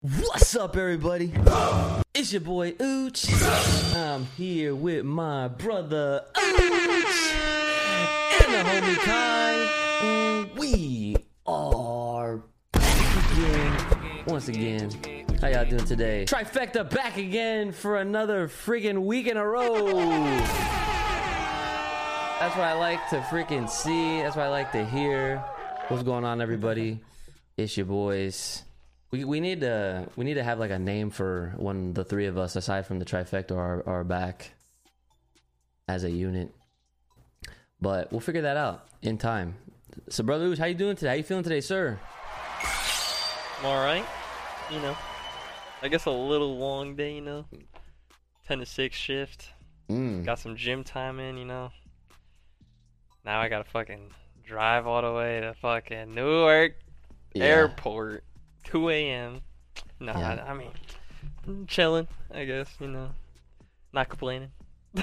What's up, everybody? It's your boy Ooch. I'm here with my brother Ooch and the homie Kai, and we are back again, once again. How y'all doing today? Trifecta back again for another friggin' week in a row. That's what I like to freaking see. That's what I like to hear. What's going on, everybody? It's your boys. We, we need to we need to have like a name for when the three of us, aside from the trifecta, are, are back as a unit. But we'll figure that out in time. So, brother Ooch, how you doing today? How you feeling today, sir? I'm alright. You know, I guess a little long day, you know. 10 to 6 shift. Mm. Got some gym time in, you know. Now I gotta fucking drive all the way to fucking Newark Yeah. Airport. 2 a.m. No, Yeah. I, I mean, chilling, I guess, you know. Not complaining.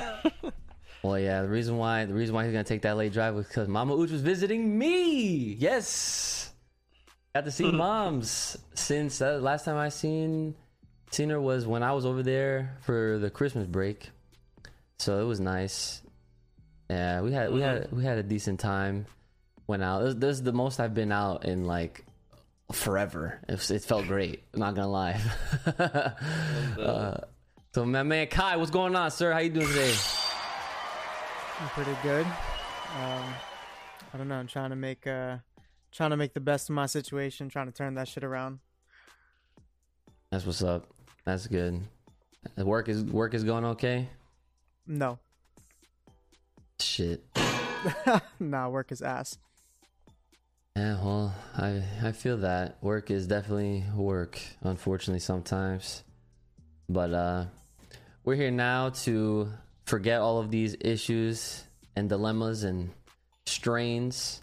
Well, yeah. The reason why the reason why he's gonna take that late drive was because Mama Ooch was visiting me. Yes, got to see moms since uh, last time I seen seen her was when I was over there for the Christmas break. So it was nice. Yeah, we had we had we had a decent time. Went out. This, this is the most I've been out in like forever. It, was- it felt great. I'm not gonna lie. uh, so my man Kai, what's going on, sir? How you doing today? I'm pretty good. Um, I don't know. I'm trying to make uh, trying to make the best of my situation. Trying to turn that shit around. That's what's up. That's good. The Work is work is going okay. No, Shit. nah, work is ass. Yeah, well, I I feel that work is definitely work. Unfortunately, sometimes, but uh, we're here now to forget all of these issues and dilemmas and strains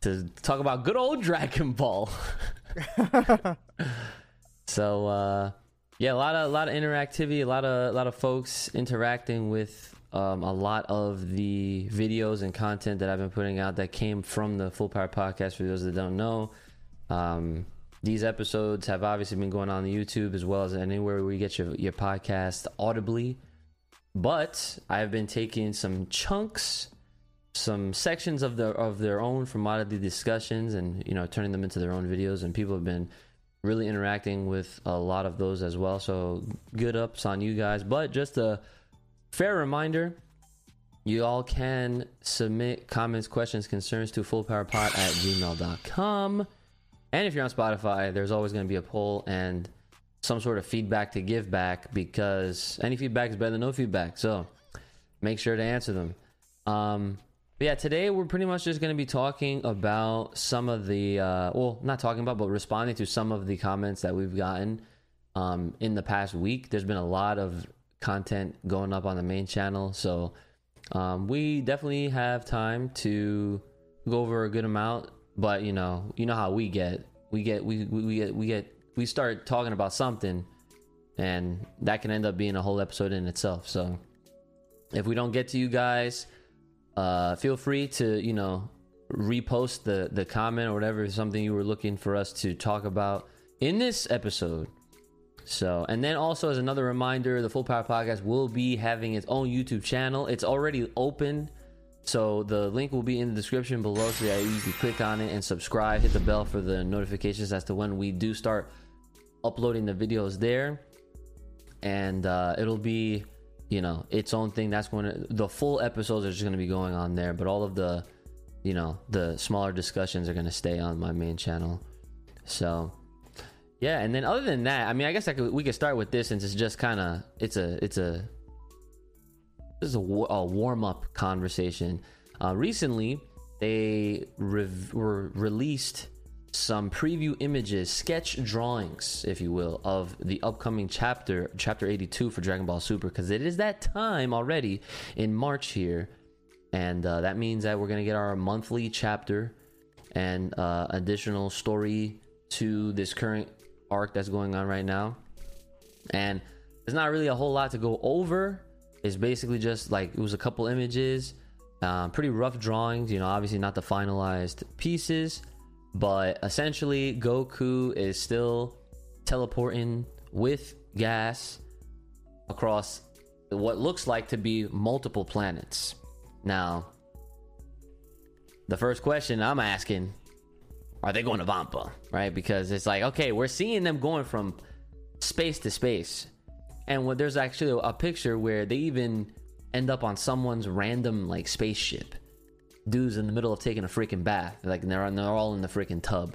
to talk about good old Dragon Ball. so uh, yeah, a lot of a lot of interactivity, a lot of a lot of folks interacting with um, a lot of the videos and content that I've been putting out that came from the Full Power Podcast. For those that don't know, um, these episodes have obviously been going on YouTube as well as anywhere where you get your your podcast audibly. But I've been taking some chunks, some sections of their of their own from the discussions, and you know turning them into their own videos. And people have been really interacting with a lot of those as well. So good ups on you guys. But just a fair reminder you all can submit comments, questions, concerns to fullpowerpod at gmail.com. And if you're on Spotify, there's always going to be a poll and some sort of feedback to give back because any feedback is better than no feedback. So make sure to answer them. Um, but yeah, today we're pretty much just going to be talking about some of the, uh, well, not talking about, but responding to some of the comments that we've gotten um, in the past week. There's been a lot of content going up on the main channel. So um, we definitely have time to go over a good amount. But, you know, you know how we get. We get, we, we, we get, we get, we start talking about something and that can end up being a whole episode in itself. So if we don't get to you guys, uh, feel free to you know repost the the comment or whatever something you were looking for us to talk about in this episode. So, and then also as another reminder, the Full Power Podcast will be having its own YouTube channel. It's already open. So the link will be in the description below so that you can click on it and subscribe, hit the bell for the notifications as to when we do start uploading the videos there. And uh, it'll be, you know, its own thing. That's going to, the full episodes are just going to be going on there, but all of the, you know, the smaller discussions are going to stay on my main channel. So, yeah, and then other than that, I mean, I guess I could, we could start with this since it's just kind of it's a it's a this is a, a warm up conversation. Uh, recently, they rev- were released some preview images, sketch drawings, if you will, of the upcoming chapter, chapter 82 for Dragon Ball Super, because it is that time already in March here. And uh, that means that we're going to get our monthly chapter and uh, additional story to this current arc that's going on right now. And there's not really a whole lot to go over. It's basically just like it was a couple images, um, pretty rough drawings. You know, obviously not the finalized pieces, but essentially Goku is still teleporting with gas across what looks like to be multiple planets. Now, the first question I'm asking are they going to Vampa? Right? Because it's like, okay, we're seeing them going from space to space. And when there's actually a picture where they even end up on someone's random like spaceship. Dudes in the middle of taking a freaking bath. Like they're, they're all in the freaking tub.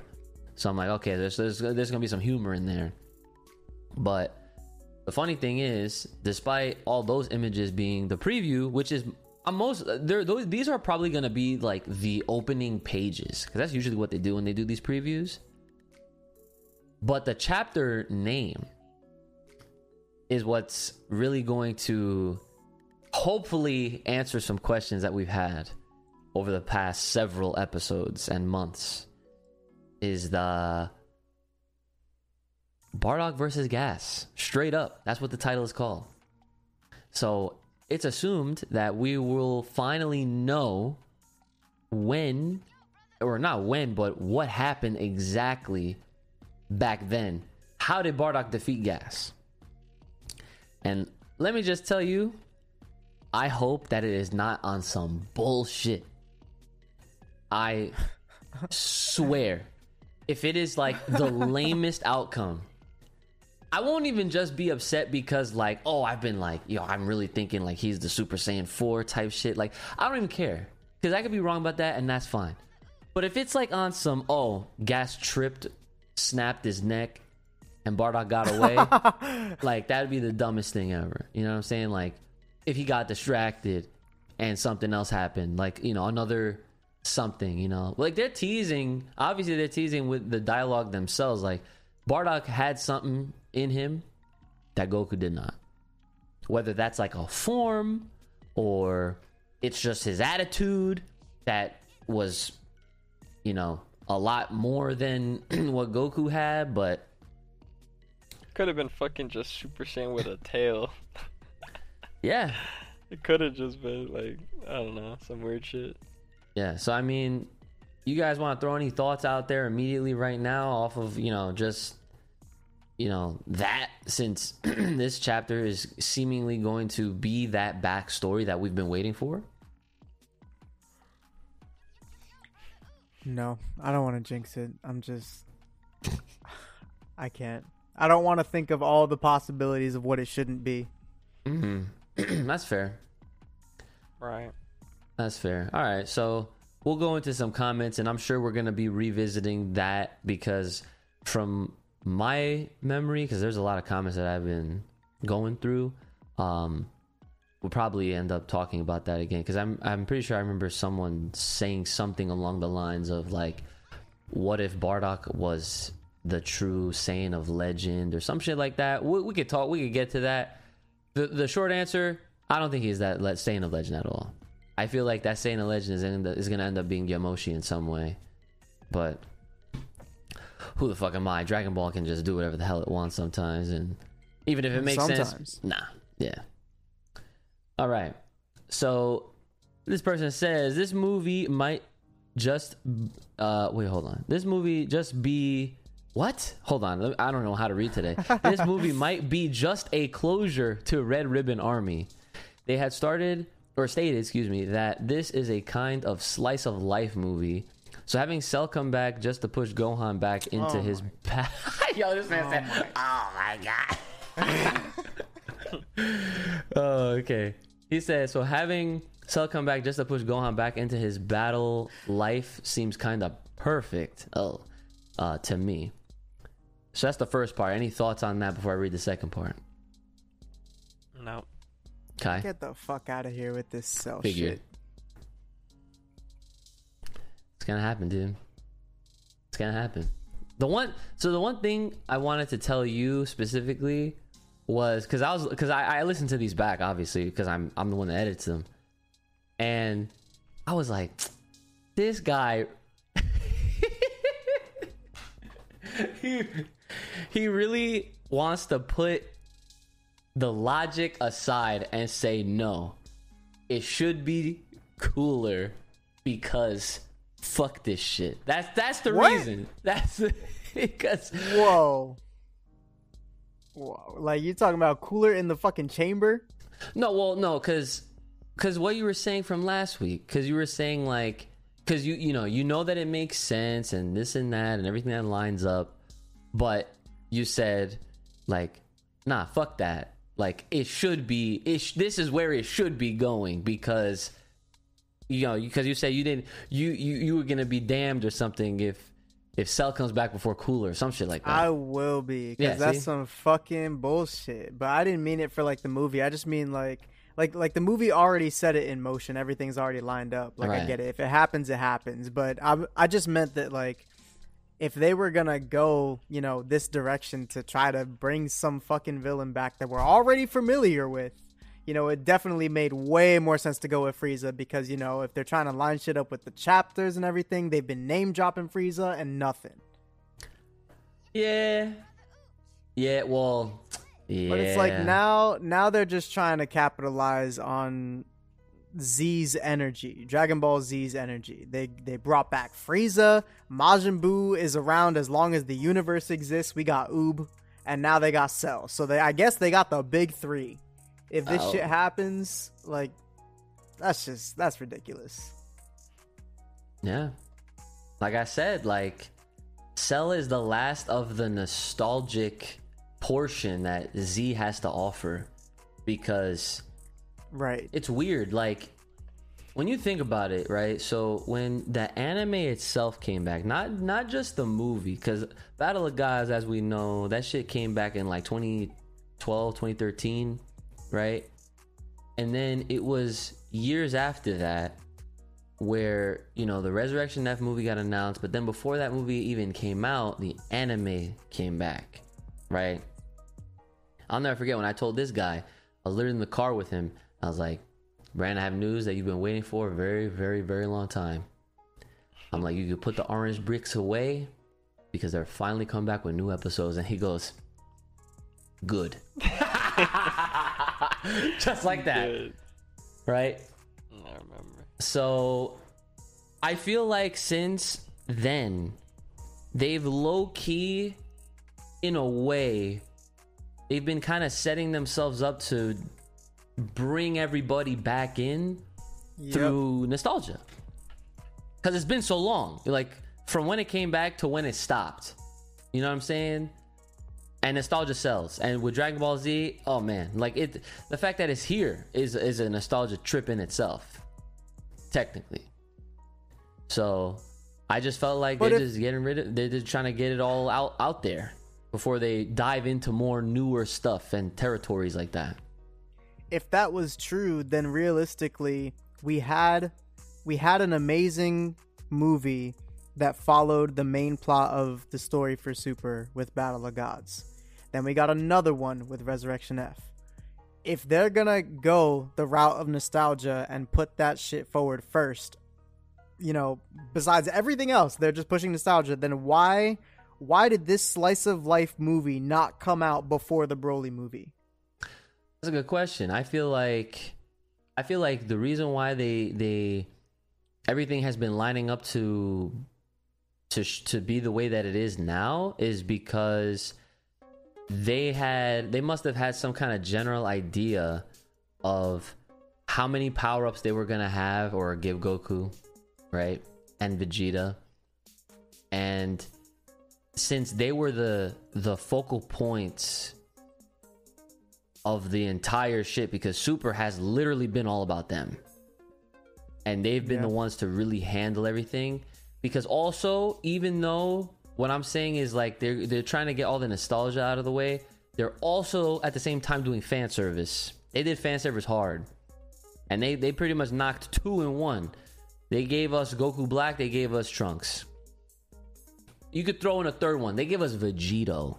So I'm like, okay, there's, there's there's gonna be some humor in there. But the funny thing is, despite all those images being the preview, which is uh, most there those these are probably gonna be like the opening pages because that's usually what they do when they do these previews. But the chapter name is what's really going to hopefully answer some questions that we've had over the past several episodes and months is the Bardock versus Gas. Straight up. That's what the title is called. So it's assumed that we will finally know when, or not when, but what happened exactly back then. How did Bardock defeat Gas? And let me just tell you, I hope that it is not on some bullshit. I swear, if it is like the lamest outcome, I won't even just be upset because like, oh, I've been like, yo, I'm really thinking like he's the Super Saiyan 4 type shit. Like, I don't even care. Because I could be wrong about that and that's fine. But if it's like on some, oh, gas tripped, snapped his neck, and Bardock got away, like that'd be the dumbest thing ever. You know what I'm saying? Like, if he got distracted and something else happened, like, you know, another something, you know. Like they're teasing, obviously they're teasing with the dialogue themselves. Like Bardock had something in him that Goku did not. Whether that's like a form or it's just his attitude that was, you know, a lot more than what Goku had, but Could have been fucking just Super Saiyan with a tail. yeah. It could have just been like I don't know some weird shit. Yeah, so I mean, you guys want to throw any thoughts out there immediately right now off of, you know, just you know, that since this chapter is seemingly going to be that backstory that we've been waiting for? No, I don't want to jinx it. I'm just. I can't. I don't want to think of all the possibilities of what it shouldn't be. Mm-hmm. That's fair. Right. That's fair. All right, so we'll go into some comments, and I'm sure we're going to be revisiting that because from my memory, because there's a lot of comments that I've been going through, um, we'll probably end up talking about that again because I'm I'm pretty sure I remember someone saying something along the lines of like, "What if Bardock was the true Saiyan of legend or some shit like that?" We, we could talk. We could get to that. The the short answer, I don't think he's that le- of legend at all. I feel like that Saiyan of legend is end is gonna end up being Yamoshi in some way, but who the fuck am I? Dragon Ball can just do whatever the hell it wants sometimes, and even if it makes sense, Sometimes. nah, yeah. All right, so this person says this movie might just uh wait, hold on. This movie just be what? Hold on, I don't know how to read today. this movie might be just a closure to Red Ribbon Army. They had started or stated, excuse me, that this is a kind of slice of life movie. So having Cell come back just to push Gohan back into Oh his path. Yo, this man said, "Oh my god." oh, okay. He said, so having Cell come back just to push Gohan back into his battle life seems kind of perfect. Oh, uh, to me. So that's the first part. Any thoughts on that before I read the second part? No. Kai, Get the fuck out of here with this cell Figured. shit. It's gonna happen, dude. It's gonna happen. The one, so the one thing I wanted to tell you specifically was because I was because I, I listened to these back obviously because I'm I'm the one that edits them, and I was like, this guy, he he really wants to put the logic aside and say no. It should be cooler because fuck this shit. That's that's the What? reason. That's because Whoa. Whoa, Like you're talking about cooler in the fucking chamber? No, well, no, because because what you were saying from last week, because you were saying like, because you you know you know that it makes sense and this and that and everything that lines up, but you said like, nah, fuck that. Like it should be. It sh- this is where it should be going because you know because you said you didn't you you you were gonna be damned or something if if Cell comes back before Cooler or some shit like that. I will be because Yeah, that's see? some fucking bullshit. But I didn't mean it for like the movie. I just mean like like like the movie already set it in motion. Everything's already lined up. Like I get it. If it happens, it happens. But I I just meant that like if they were gonna go you know this direction to try to bring some fucking villain back that we're already familiar with. You know, it definitely made way more sense to go with Frieza because, you know, if they're trying to line shit up with the chapters and everything, they've been name dropping Frieza and nothing. yeah, yeah. Well, yeah. But it's like now now they're just trying to capitalize on Z's energy, Dragon Ball Z's energy. They they brought back Frieza, Majin Buu is around as long as the universe exists. We got Oob, and now they got Cell. So they I guess they got the big 3. If this Oh. shit happens, like that's just that's ridiculous. Yeah. Like I said, like Cell is the last of the nostalgic portion that Z has to offer because Right. it's weird like when you think about it, right? So when the anime itself came back, not not just the movie cuz Battle of Gods as we know, that shit came back in like 2012, 2013, right? And then it was years after that where you know the Resurrection F movie got announced, but then before that movie even came out, the anime came back, right? I'll never forget when I told this guy, I was literally in the car with him. I was like, Brandon, I have news that you've been waiting for a very, very, very long time. I'm like, you could put the orange bricks away because they're finally coming back with new episodes. And he goes, good. Just like that, right? I remember. So I feel like since then, they've low key, in a way, they've been kind of setting themselves up to bring everybody back in Yep. through nostalgia. Because it's been so long. Like, from when it came back to when it stopped. You know what I'm saying? And nostalgia sells. And with Dragon Ball Z, oh man, like it the fact that it's here is is a nostalgia trip in itself. Technically. So I just felt like But they're if- just getting rid of they're just trying to get it all out out there before they dive into more newer stuff and territories like that. if that was true, then realistically, we had we had an amazing movie that followed the main plot of the story for Super with Battle of Gods. Then we got another one with Resurrection F. If they're gonna go the route of nostalgia and put that shit forward first, you know, besides everything else, they're just pushing nostalgia, then why why did this slice of life movie not come out before the Broly movie? That's a good question. I feel like I feel like the reason why they they everything has been lining up to to to be the way that it is now is because they had they must have had some kind of general idea of how many power-ups they were going to have or give Goku, right? And Vegeta. And since they were the the focal points of the entire shit because Super has literally been all about them. And they've been Yeah. the ones to really handle everything. Because also, even though what I'm saying is like they're they're trying to get all the nostalgia out of the way, they're also at the same time doing fan service. They did fan service hard. And they, they pretty much knocked two in one. They gave us Goku Black, they gave us Trunks. You could throw in a third one. They give us Vegito.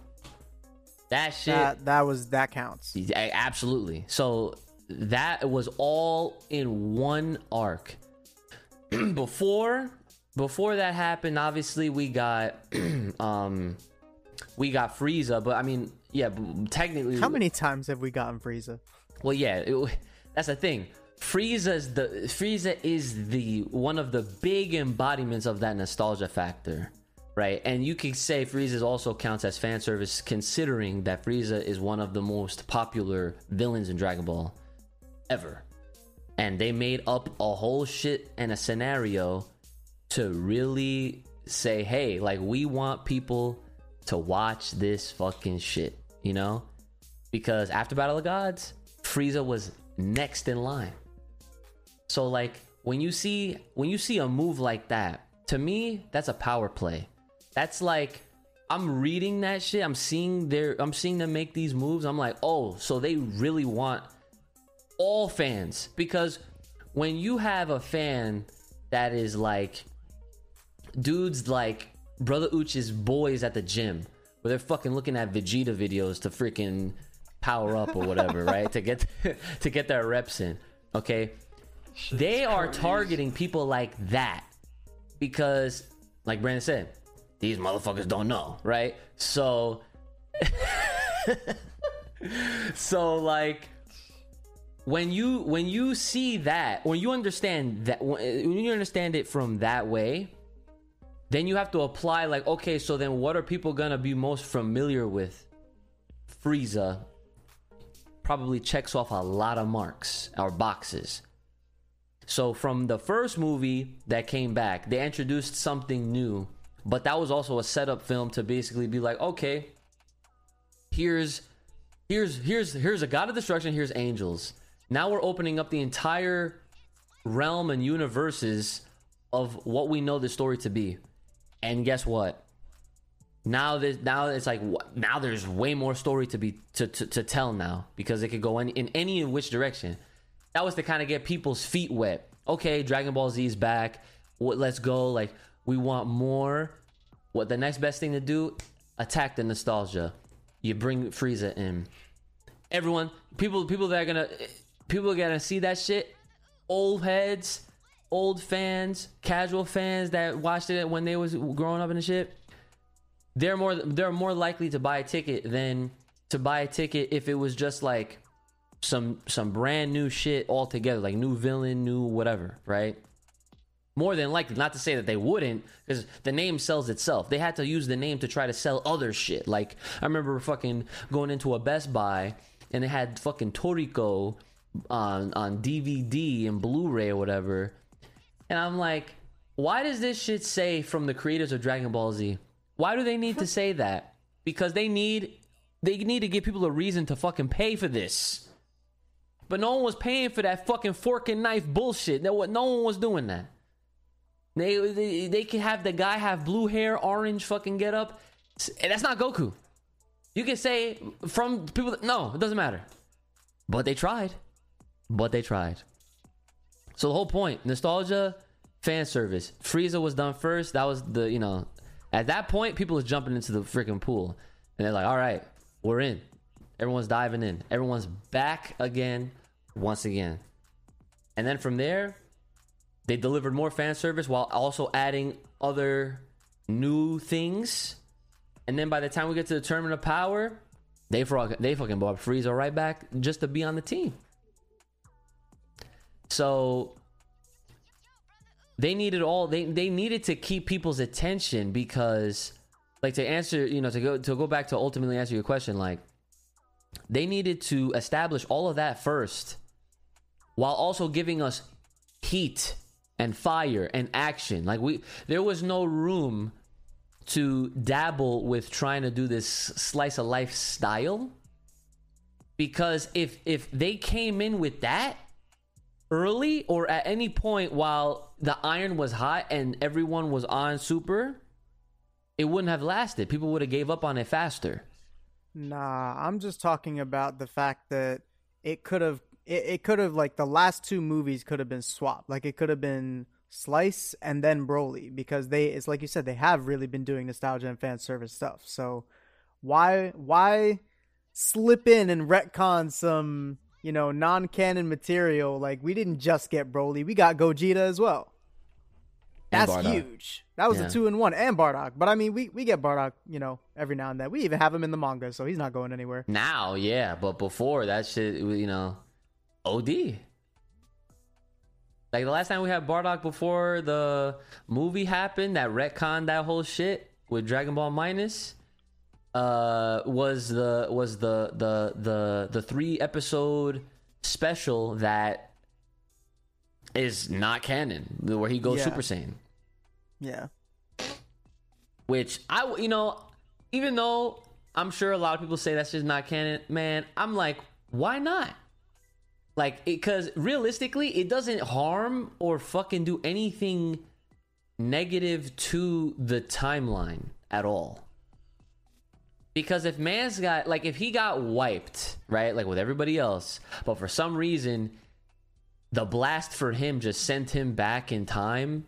That shit That that was that counts. Absolutely. So that was all in one arc. before before that happened, obviously we got um we got Frieza, but I mean, yeah, technically How many times have we gotten Frieza? well, yeah, it, that's the thing. Frieza's the Frieza is the one of the big embodiments of that nostalgia factor, right? And you could say Frieza also counts as fan service, considering that Frieza is one of the most popular villains in Dragon Ball ever. And they made up a whole shit and a scenario to really say, hey, like we want people to watch this fucking shit, you know? Because after Battle of Gods, Frieza was next in line. So like when you see when you see a move like that, to me, that's a power play. That's like I'm reading that shit. I'm seeing their I'm seeing them make these moves. I'm like, "Oh, so they really want all fans because when you have a fan that is like dudes like Brother Ooch's boys at the gym where they're fucking looking at Vegeta videos to freaking power up or whatever, right? To get to get their reps in. Okay? they are crazy. targeting people like that because like Brandon said, these motherfuckers don't know, right? So so like when you when you see that when you understand that when you understand it from that way then you have to apply like okay so then what are people gonna be most familiar with? Frieza probably checks off a lot of marks or boxes. So from the first movie that came back they introduced something new but that was also a setup film to basically be like okay here's here's here's here's a god of destruction here's angels. Now we're opening up the entire realm and universes of what we know the story to be and guess what? Now this now it's like now there's way more story to be to, to, to tell now because it could go in, in any in which direction. That was to kind of get people's feet wet. Okay dragon ball z is back. What let's go. Like we want more. What the next best thing to do? Attack the nostalgia. You bring frieza in. Everyone people people that are gonna people are gonna see that shit. Old heads old fans casual fans that watched it when they was growing up and shit they're more they're more likely to buy a ticket than to buy a ticket if it was just like some some brand new shit altogether like new villain new whatever right? More than likely not to say that they wouldn't because the name sells itself. They had to use the name to try to sell other shit. Like i remember fucking going into a best buy and they had fucking toriko on on dvd and blu-ray or whatever and i'm like why does this shit say from the creators of dragon ball z why do they need to say that because they need they need to give people a reason to fucking pay for this but no one was paying for that fucking fork and knife bullshit no, no one was doing that they, they they can have the guy have blue hair, orange fucking get up. And that's not Goku. You can say from people that no, it doesn't matter. But they tried. But they tried. So the whole point, nostalgia, fan service. Frieza was done first. That was the, you know, at that point, people was jumping into the freaking pool. And they're like, all right, we're in. Everyone's diving in. Everyone's back again, once again. And then from there, they delivered more fan service while also adding other new things. And then by the time we get to the tournament of power, they fucking they fucking brought Frieza right back just to be on the team. So they needed all they they needed to keep people's attention because like to answer, you know, to go to go back to ultimately answer your question like they needed to establish all of that first while also giving us heat and fire and action. Like we there was no room to dabble with trying to do this slice of life style because if if they came in with that early or at any point while the iron was hot and everyone was on super it wouldn't have lasted people would have gave up on it faster Nah, I'm just talking about the fact that it could have it, it could have like the last two movies could have been swapped. Like it could have been Slice and then Broly because they it's like you said they have really been doing nostalgia and fan service stuff. So why why slip in and retcon some, you know, non-canon material like we didn't just get Broly, we got Gogeta as well. That's huge. That was Yeah. a two in one, and Bardock. But I mean, we, we get Bardock, you know, every now and then. We even have him in the manga, so he's not going anywhere. now yeah but before that shit you know od like the last time we had bardock before the movie happened that retcon that whole shit with Dragon Ball Minus uh was the was the the the the three episode special that is not canon where he goes Yeah. Super Saiyan. Yeah. Which I you know even though I'm sure a lot of people say that's just not canon, man, I'm like why not? Like because realistically it doesn't harm or fucking do anything negative to the timeline at all. Because if man's got like if he got wiped, right, like with everybody else, but for some reason the blast for him just sent him back in time,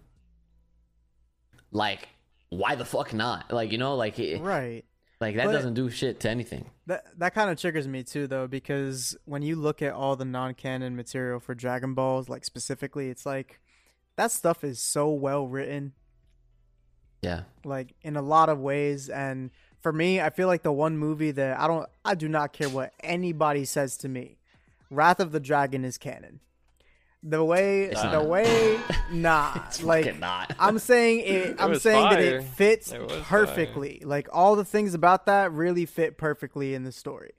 like why the fuck not? Like you know, like it, Right. like that But- doesn't do shit to anything. That that kind of triggers me too, though, because when you look at all the non-canon material for Dragon Balls, like specifically, it's like that stuff is so well written, Yeah. like in a lot of ways. And for me, I feel like the one movie that I don't, I do not care what anybody says to me, Wrath of the Dragon is canon. The way, It's the not. way, nah, It's like not. I'm saying it. I'm was saying that it fits It was fire. perfectly. Like all the things about that really fit perfectly in the story.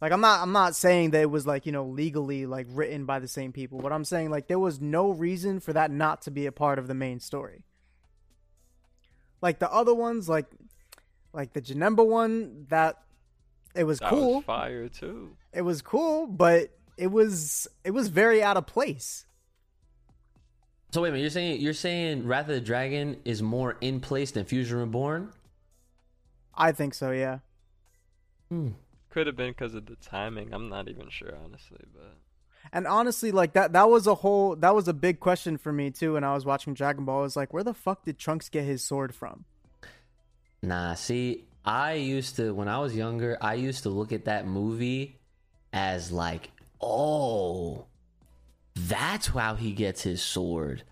Like I'm not. I'm not saying that it was like you know legally like written by the same people. But I'm saying like there was no reason for that not to be a part of the main story. Like the other ones, like like the Janemba one, that it was That cool. was fire too. it was cool, but it was it was very out of place. So wait a minute, you're saying you're saying Wrath of the Dragon is more in place than Fusion Reborn? I think so. Yeah. Hmm. Could have been because of the timing. I'm not even sure honestly, but And honestly, like that that was a whole that was a big question for me too when I was watching Dragon Ball. I was like, where the fuck did Trunks get his sword from? Nah, see, I used to when I was younger, I used to look at that movie as like, oh, that's how he gets his sword.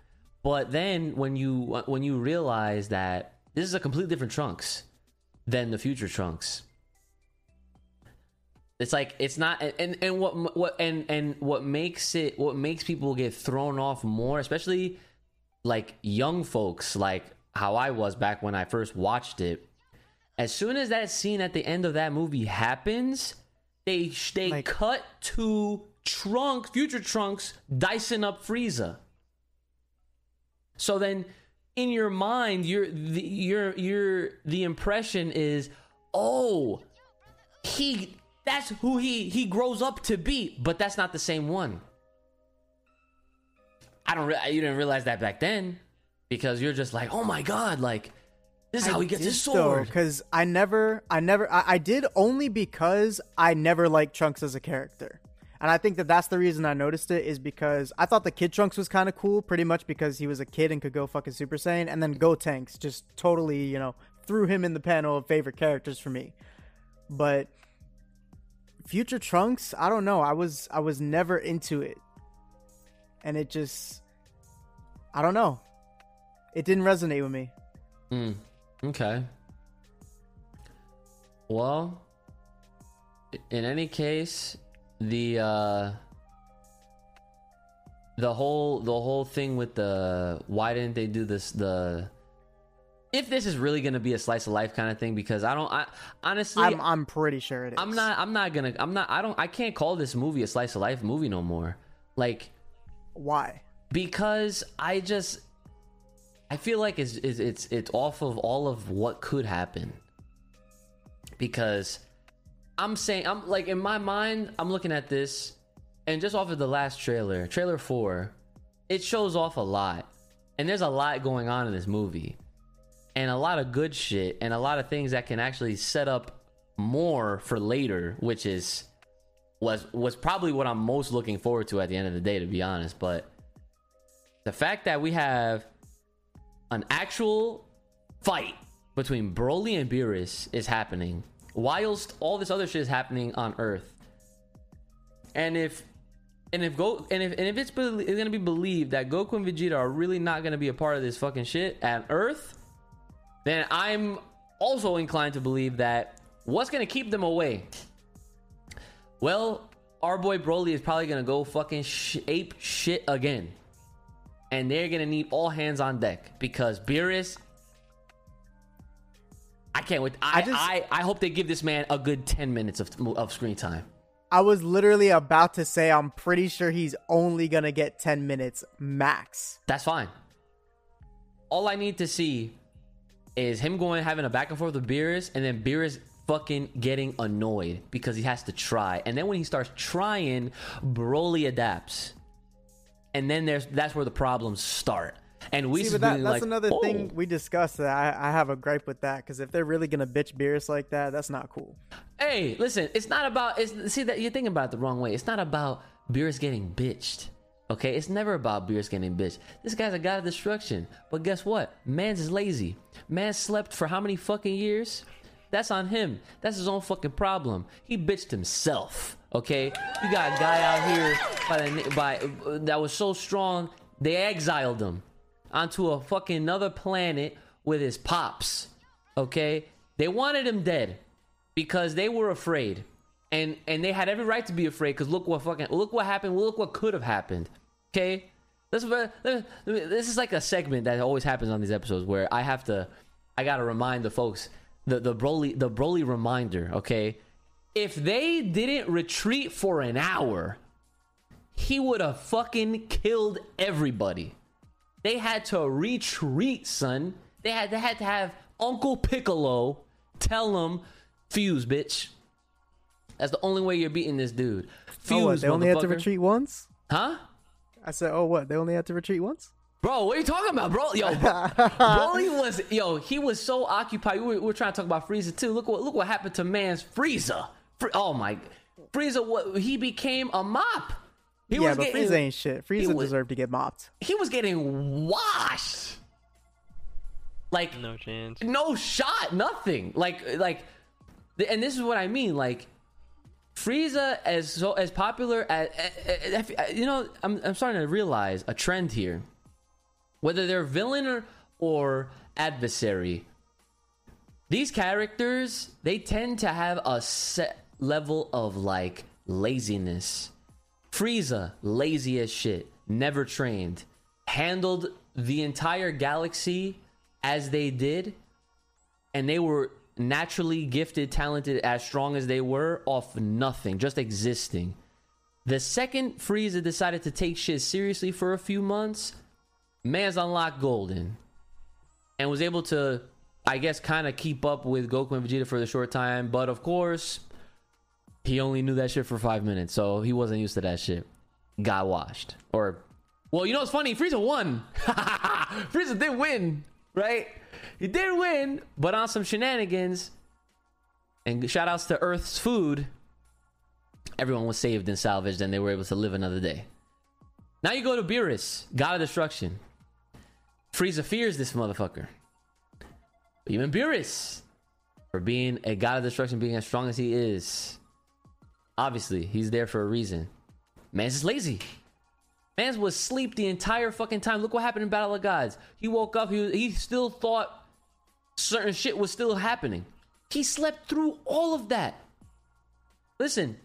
But then when you when you realize that this is a completely different Trunks than the future Trunks. It's like it's not and and what what and and what makes it what makes people get thrown off more, especially like young folks like how I was back when I first watched it. As soon as that scene at the end of that movie happens, they they Like- cut to Trunks, future Trunks, dicing up Frieza. So then, in your mind, your the, your your the impression is, oh, he that's who he he grows up to be, but that's not the same one. I don't. Re- you didn't realize that back then because you're just like, oh my god, like this is how he gets his sword. Because I never, I never, I, I did only because I never liked Trunks as a character, and I think that that's the reason I noticed it is because I thought the Kid Trunks was kind of cool, pretty much because he was a kid and could go fucking Super Saiyan, and then Gotenks just totally, you know, threw him in the panel of favorite characters for me. But Future Trunks, I don't know, I was, I was never into it, and it just, I don't know, it didn't resonate with me. Hmm. Okay. Well, in any case, the uh the whole the whole thing with the why didn't they do this the if this is really going to be a slice of life kind of thing because I don't I honestly I'm, I'm pretty sure it is. I'm not I'm not going to I'm not I don't I can't call this movie a slice of life movie no more. Like Why? because I just I feel like it's it's it's, it's off of all of what could happen. Because I'm saying I'm like in my mind I'm looking at this and just off of the last trailer, trailer 4, it shows off a lot. And there's a lot going on in this movie. And a lot of good shit and a lot of things that can actually set up more for later, which is was was probably what I'm most looking forward to at the end of the day to be honest, but the fact that we have an actual fight between Broly and Beerus is happening, whilst all this other shit is happening on Earth. And if and if go and if and if it's, be, it's gonna be believed that Goku and Vegeta are really not gonna be a part of this fucking shit at Earth, then I'm also inclined to believe that what's gonna keep them away? Well, our boy Broly is probably gonna go fucking sh- ape shit again and they're gonna need all hands on deck because Beerus I can't wait. I, I just- I, I hope they give this man a good 10 minutes of, of screen time. I was literally about to say I'm pretty sure he's only gonna get 10 minutes max. That's fine. All I need to see is him going having a back and forth with Beerus, and then Beerus fucking getting annoyed because he has to try. And then when he starts trying, Broly adapts. And then there's that's where the problems start. And we See, but that, that's another thing oh. we discussed that I, I have a gripe with that because if they're really gonna bitch Beerus like that, that's not cool. Hey, listen, it's not about it's see that you're thinking about it the wrong way. It's not about Beerus getting bitched. Okay, it's never about Beerus getting bitched. This guy's a god of destruction. But guess what? Man's is lazy. Man slept for how many fucking years? That's on him. That's his own fucking problem. He bitched himself. Okay, you got a guy out here by the by that was so strong they exiled him onto a fucking another planet with his pops. Okay, they wanted him dead because they were afraid and and they had every right to be afraid because look what fucking look what happened look what could have happened okay this, this is like a segment that always happens on these episodes where i have to i gotta remind the folks the the broly the broly reminder okay if they didn't retreat for an hour he would have fucking killed everybody they had to retreat son they had they had to have uncle piccolo tell them fuse bitch that's the only way you're beating this dude. Fuse, oh, what? They only had to retreat once. Huh? I said, oh, what? They only had to retreat once. Bro, what are you talking about, bro? Yo, Broly was yo, he was so occupied. We were, we were trying to talk about Frieza too. Look what look what happened to man's Frieza. Fri- oh my, Frieza, what he became a mop. He yeah, was but getting, Frieza ain't shit. Frieza was- deserved to get mopped. he was getting washed. Like No chance. no shot, nothing. Like like, and this is what I mean. Like Frieza as so as popular as, as- as- you know, I'm I'm starting to realize a trend here. Whether they're villain or, or adversary, these characters they tend to have a set level of like laziness. Frieza, lazy as shit, never trained, handled the entire galaxy as they did, and they were naturally gifted, talented, as strong as they were, off nothing, just existing. The second Frieza decided to take shit seriously for a few months, man's unlocked Golden and was able to, I guess, kind of keep up with Goku and Vegeta for the short time. But of course, he only knew that shit for five minutes, so he wasn't used to that shit. Got washed. Or, well, you know what's funny? Frieza won. Frieza did win, right? He did win, but on some shenanigans. And shout outs to Earth's food. Everyone was saved and salvaged, and they were able to live another day. Now you go to Beerus, God of Destruction. Frieza fears this motherfucker. But even Beerus, for being a God of Destruction, being as strong as he is, obviously he's there for a reason. Man's just lazy. Man's was asleep the entire fucking time. Look what happened in Battle of Gods. He woke up. He was, he still thought certain shit was still happening. He slept through all of that. Listen,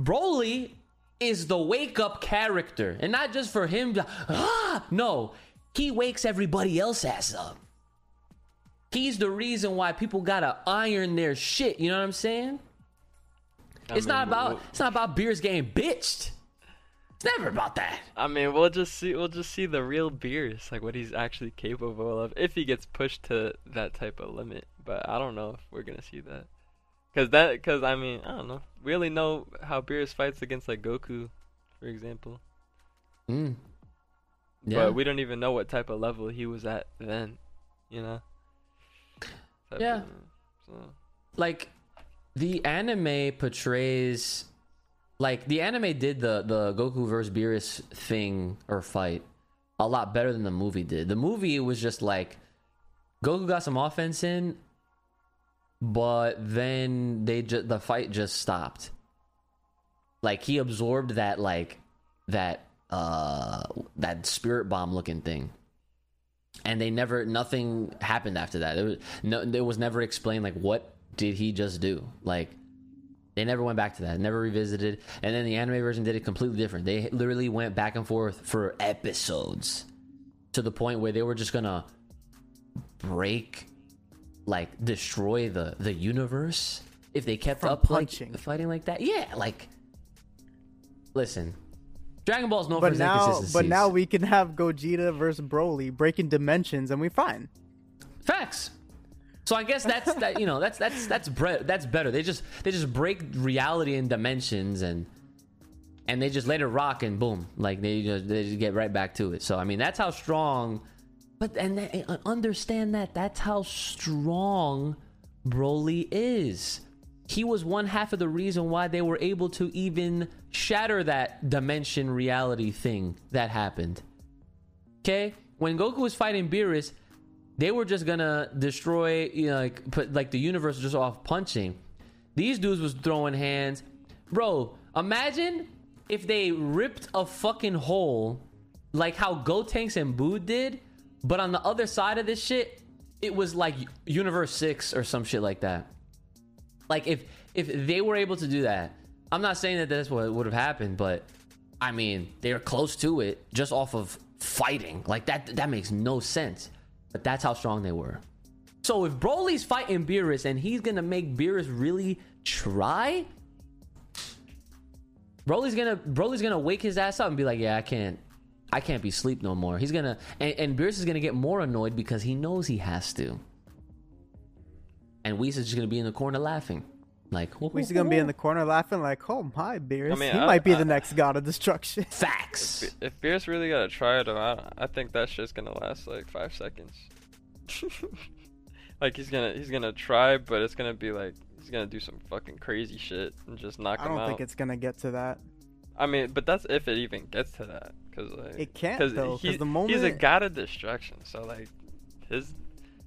Broly is the wake up character, and not just for him. To, ah, no, he wakes everybody else ass up. He's the reason why people gotta iron their shit. You know what I'm saying? I it's not about we'll- it's not about Beerus getting bitched. It's never about that. I mean, we'll just see. We'll just see the real Beerus, like what he's actually capable of, if he gets pushed to that type of limit. But I don't know if we're gonna see that, cause that, cause I mean, I don't know. We only know how Beerus fights against like Goku, for example. Mm. Yeah. But we don't even know what type of level he was at then, you know. Type Yeah. of- so. like the anime portrays like the anime did the the Goku versus Beerus thing or fight a lot better than the movie did. The movie was just like Goku got some offense in, but then they just the fight just stopped. Like he absorbed that like that uh that spirit bomb looking thing. And they never nothing happened after that. It was no it was never explained like what did he just do? Like they never went back to that never revisited. And then the anime version did it completely different. They literally went back and forth for episodes to the point where they were just gonna break like destroy the the universe if they kept From up punching. like fighting like that. Yeah, like listen, Dragon Ball's known for But its now, inconsistencies. but now we can have Gogeta versus Broly breaking dimensions, and we're fine. Facts. So I guess that's that. You know, that's that's that's bre- that's better. They just they just break reality and dimensions and and they just let it rock and boom, like they just they just get right back to it. So I mean, that's how strong. But and they, uh, understand that that's how strong Broly is. He was one half of the reason why they were able to even shatter that dimension reality thing that happened. Okay, when Goku was fighting Beerus, they were just gonna destroy, you know, like put like the universe just off punching. These dudes was throwing hands, bro. Imagine if they ripped a fucking hole like how Gotenks and Boo did, but on the other side of this shit, it was like Universe Six or some shit like that. Like if if they were able to do that, I'm not saying that that's what would have happened, but I mean they were close to it just off of fighting. Like that that makes no sense. But that's how strong they were. So if Broly's fighting Beerus and he's gonna make Beerus really try, Broly's gonna Broly's gonna wake his ass up and be like, "Yeah, I can't, I can't be sleep no more." He's gonna and, and Beerus is gonna get more annoyed because he knows he has to, and Whis is just gonna be in the corner laughing, like, We's gonna be in the corner laughing like, "Oh my, Beerus! I mean, he I- might be I- the next god of destruction." facts." If Beerus really gotta try it, though, I, I think that shit's gonna last like five seconds. like he's gonna he's gonna try, but it's gonna be like he's gonna do some fucking crazy shit and just knock him out. I don't think it's gonna get to that. I mean, but that's if it even gets to that, cause like It can't, 'cause though, 'cause he- the he's a god of destruction, so like his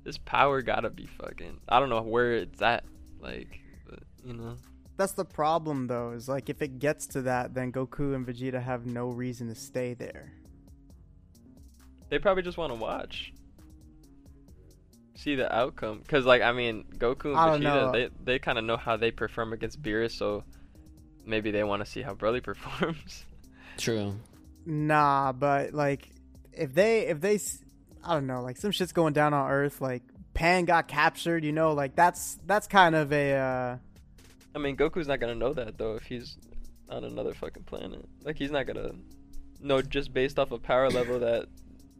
his power gotta be fucking. I don't know where it's at, like but, you know. That's the problem, though. Is like if it gets to that, then Goku and Vegeta have no reason to stay there. They probably just want to watch, see the outcome. Cause like I mean, Goku and Vegeta, know. they they kind of know how they perform against Beerus, so maybe they want to see how Broly performs. True. Nah, but like if they if they s- I don't know, like some shit's going down on Earth, like Pan got captured, you know, like that's that's kind of a uh I mean, Goku's not gonna know that though if he's on another fucking planet. Like he's not gonna know just based off of power level that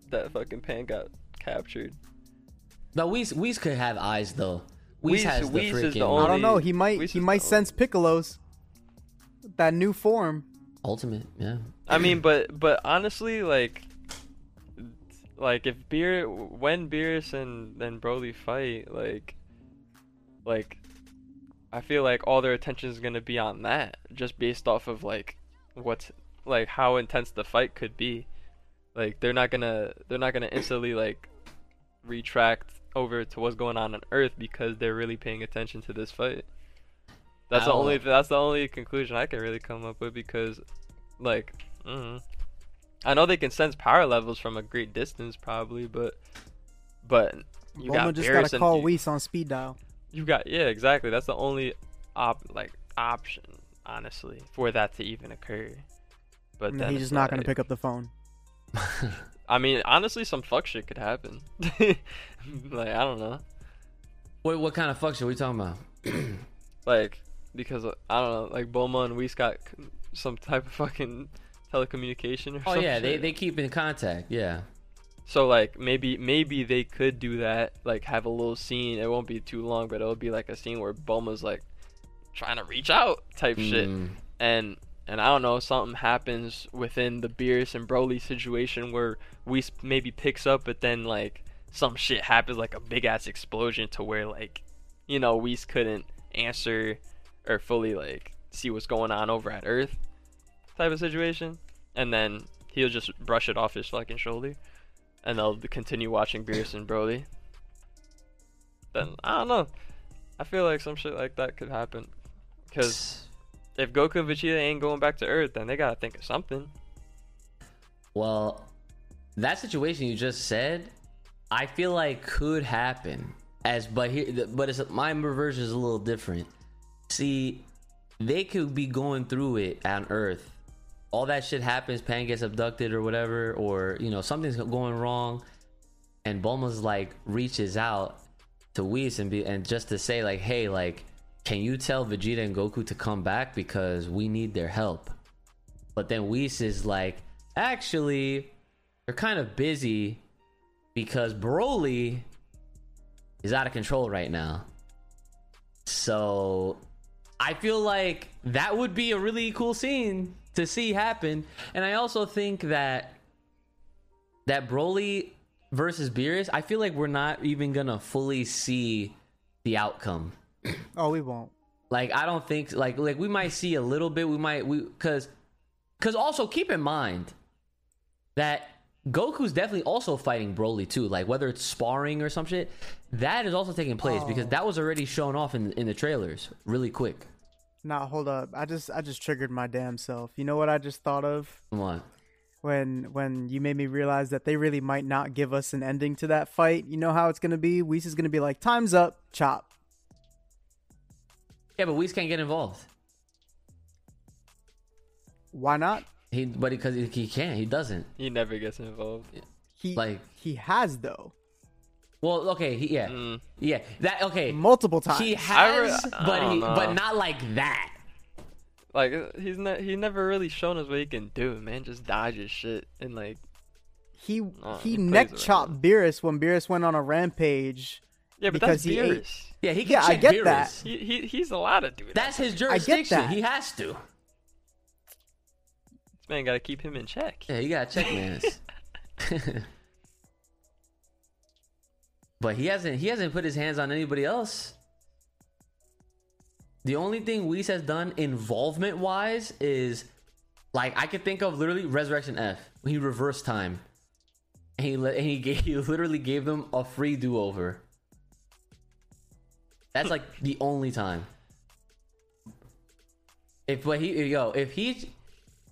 that fucking Pan got captured. But Whis Whis could have eyes though. Whis, Whis- has the Whis is the freaking I don't know, he might Whis he might the sense Piccolo's that new form. ultimate. Yeah. I mean, but but honestly, like like if Beer when Beerus and and Broly fight, like like I feel like all their attention is gonna be on that, just based off of like what's like how intense the fight could be. Like they're not gonna they're not gonna instantly like retract over to what's going on on Earth because they're really paying attention to this fight. That's the only that's the only conclusion I can really come up with because like mm, I know they can sense power levels from a great distance probably, but but you Bulma got just Beerus gotta call you- Whis on speed dial. you got yeah, exactly. That's the only op like option, honestly, for that to even occur. But And then he's just not gonna pick up the phone. I mean, honestly, some fuck shit could happen. like I don't know, What what kind of fuck shit are we talking about? like because uh, I don't know, like Bulma and Whis got some type of fucking telecommunication or Oh yeah, they shit. they keep in contact. Yeah. So like maybe maybe they could do that, like have a little scene. It won't be too long, but it'll be like a scene where Bulma's like trying to reach out type shit. Mm. and and I don't know, something happens within the Beerus and Broly situation where Whis maybe picks up, but then like some shit happens, like a big ass explosion, to where like, you know, Whis couldn't answer or fully like see what's going on over at Earth, type of situation, and then he'll just brush it off his fucking shoulder, and they'll continue watching Beerus and Broly. Then I don't know. I feel like some shit like that could happen, because if Goku and Vegeta ain't going back to Earth, then they gotta think of something. Well, that situation you just said, I feel like could happen. As but here, but it's my version is a little different. See, they could be going through it on Earth. All that shit happens. Pan gets abducted or whatever, or you know something's going wrong, and Bulma's like reaches out, to Whis and be and just to say like, hey, like, can you tell Vegeta and Goku to come back because we need their help? But then Whis is like, actually, they're kind of busy because Broly is out of control right now. So I feel like that would be a really cool scene to see happen. And I also think that that Broly versus Beerus, I feel like we're not even gonna fully see the outcome. Oh, we won't. Like I don't think like like we might see a little bit. We might we because because also keep in mind that Goku's definitely also fighting Broly too. Like whether it's sparring or some shit, that is also taking place oh. because Oh. that was already shown off in in the trailers really quick. Nah, hold up. I just I just triggered my damn self. You know what I just thought of Come on. when when you made me realize that they really might not give us an ending to that fight. You know how it's gonna be? Whis is gonna be like, "Time's up, chop." Yeah, but Whis can't get involved. Why not? He but because he, he can't, he doesn't. He never gets involved. He Like- he has though Well, okay, he, yeah, Mm. yeah. That okay. multiple times. He I has, re- but he, know. but not like that. Like he's not. He never really shown us what he can do. Man, just dodges shit and like. he Oh, he he neck around. chopped Beerus when Beerus went on a rampage. Yeah, but Because that's he ate- Beerus. Yeah, he can Yeah, I get Beerus. that. He, he he's allowed to do that. That's his jurisdiction. I get that. He has to. This man got to keep him in check. Yeah, you gotta check Mans. but he hasn't he hasn't put his hands on anybody else. The only thing Whis has done involvement wise is like I could think of literally Resurrection F. He reversed time. And he and he gave, he literally gave them a free do over. That's like the only time. If but he yo if he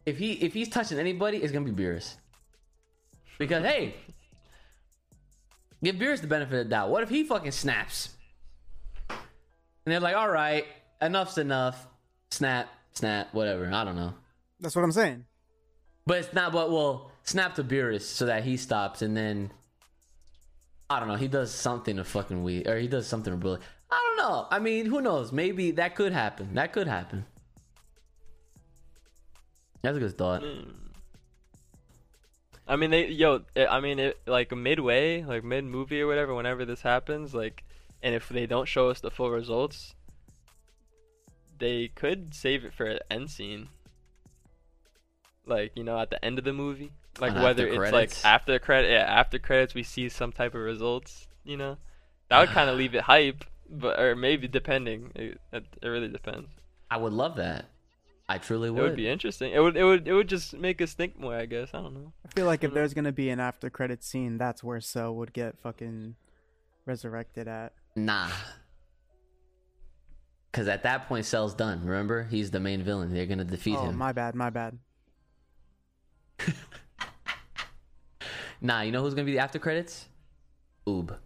if he if he's touching anybody, it's gonna be Beerus. Because hey, give Beerus the benefit of the doubt. What if he fucking snaps? And they're like, all right, enough's enough. Snap, snap, whatever. I don't know. That's what I'm saying. But it's not. But well, snap to Beerus so that he stops, and then I don't know. He does something to fucking we, or he does something to Billy. I don't know. I mean, who knows? Maybe that could happen. That could happen. That's a good thought. Hmm. I mean, they yo. eh, I mean, it like midway, like mid movie or whatever. Whenever this happens, like, and if they don't show us the full results, they could save it for an end scene. Like you know, at the end of the movie, like On whether it's credits? like after credit, yeah, after credits, we see some type of results. You know, that would kind of leave it hype, but or maybe depending. It, it really depends. I would love that. I truly would. It would. would be interesting. It would. It would. It would just make us think more. I guess. I don't know. I feel like if there's gonna be an after credit scene, that's where Cell would get fucking resurrected at. Nah. Because at that point, Cell's done. Remember, he's the main villain. They're gonna defeat oh, him. my bad, my bad. Nah, you know who's gonna be the after credits? Oob.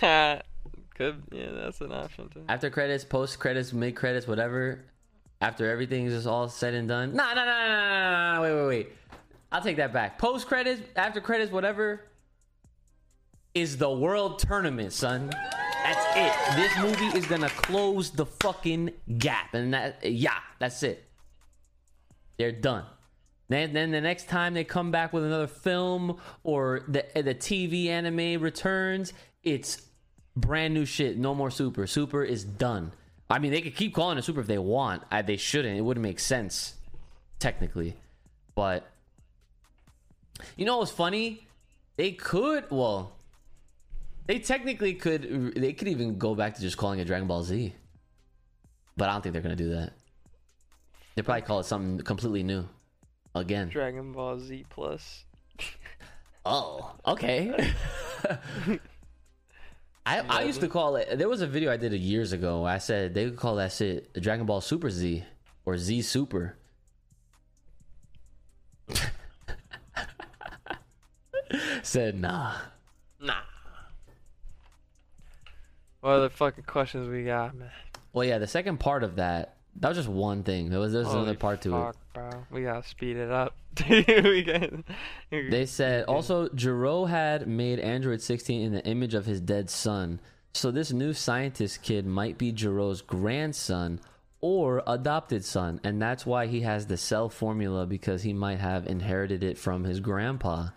Could yeah, that's an option too. After credits, post credits, mid credits, whatever. After everything is all said and done. Nah, nah, nah, nah, nah, nah, nah, wait, wait, wait. I'll take that back. Post credits, after credits, whatever. Is the world tournament, son. That's it. This movie is gonna close the fucking gap, and that yeah, that's it. They're done. Then, then the next time they come back with another film or the the TV anime returns, it's brand new shit. No more Super. Super is done. I mean, they could keep calling it Super if they want. I, they shouldn't. It wouldn't make sense technically, but you know what's funny? They could. Well, they technically could. They could even go back to just calling it Dragon Ball Z, but I don't think they're gonna do that. They probably call it something completely new. Again. Dragon Ball Z Plus. Oh, okay. I, I used to call it. There was a video I did years ago. I said they could call that shit Dragon Ball Super Z or Z Super. said nah. Nah. What other fucking questions we got, man? Well, yeah, the second part of that that was just one thing. There was there was another part to it. fuck, bro. We gotta speed it up. They said also Gero had made Android 16 in the image of his dead son. So this new scientist kid might be Gero's grandson or adopted son, and that's why he has the cell formula because he might have inherited it from his grandpa.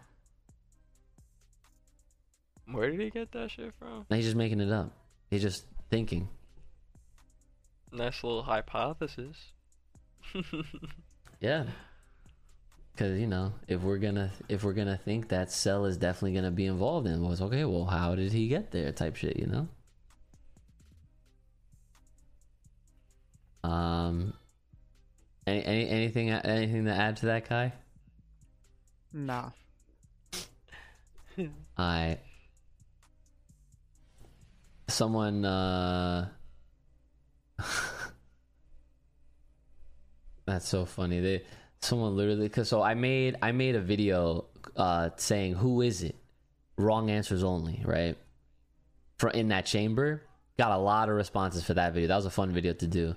Where did he get that shit from? Now he's just making it up. He's just thinking. Nice little hypothesis. Yeah. Cause you know, if we're gonna if we're gonna think that Cell is definitely gonna be involved in was okay, well, how did he get there? Type shit, you know. Um. Any, any anything anything to add to that, guy Nah. I. Someone. uh That's so funny. They someone literally because so I made I made a video uh saying who is it? Wrong answers only, right? For in that chamber, got a lot of responses for that video. That was a fun video to do.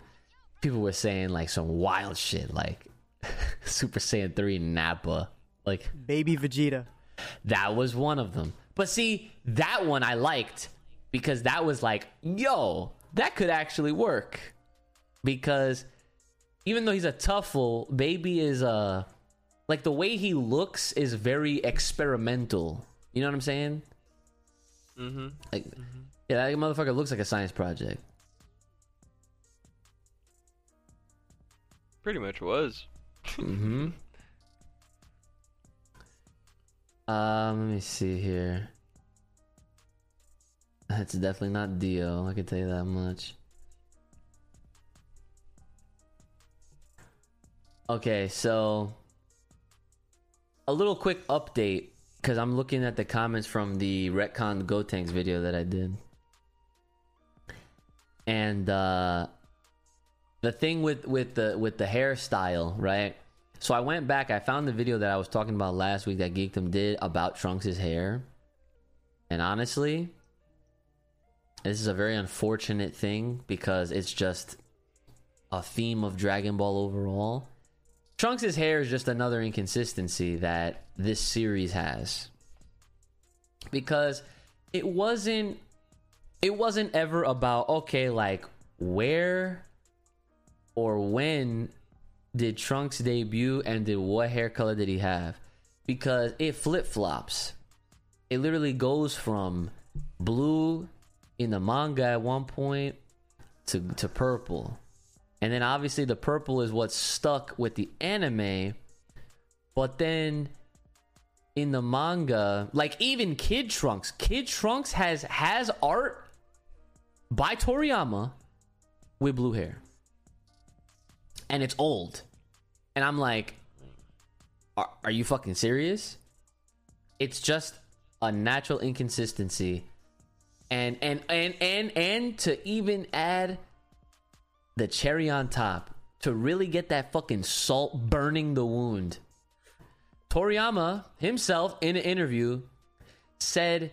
People were saying like some wild shit, like Super Saiyan three Nappa, like Baby Vegeta. that was one of them. But see, that one I liked because that was like, yo, that could actually work. Because even though he's a Tuffle, baby is uh like the way he looks is very experimental. You know what I'm saying? mm-hmm. Like yeah, that motherfucker looks like a science project. Pretty much was. Mm-hmm. Um, let me see here. That's definitely not Dio. I can tell you that much. Okay, so a little quick update because I'm looking at the comments from the retcon Gotenks video that I did, and uh, the thing with with the with the hairstyle, right? So I went back. I found the video that I was talking about last week that Geekdom did about Trunks' hair, and honestly, this is a very unfortunate thing because it's just a theme of Dragon Ball overall. Trunks' hair is just another inconsistency that this series has. Because it wasn't it wasn't ever about okay, like where or when did Trunks debut and did what hair color did he have? Because it flip-flops. It literally goes from blue in the manga at one point to to purple. And then obviously the purple is what's stuck with the anime. But then in the manga, like even Kid Trunks, Kid Trunks has has art by Toriyama with blue hair. And it's old. And I'm like, are, are you fucking serious? It's just a natural inconsistency. And and and and and to even add the cherry on top to really get that fucking salt burning the wound. Toriyama himself in an interview said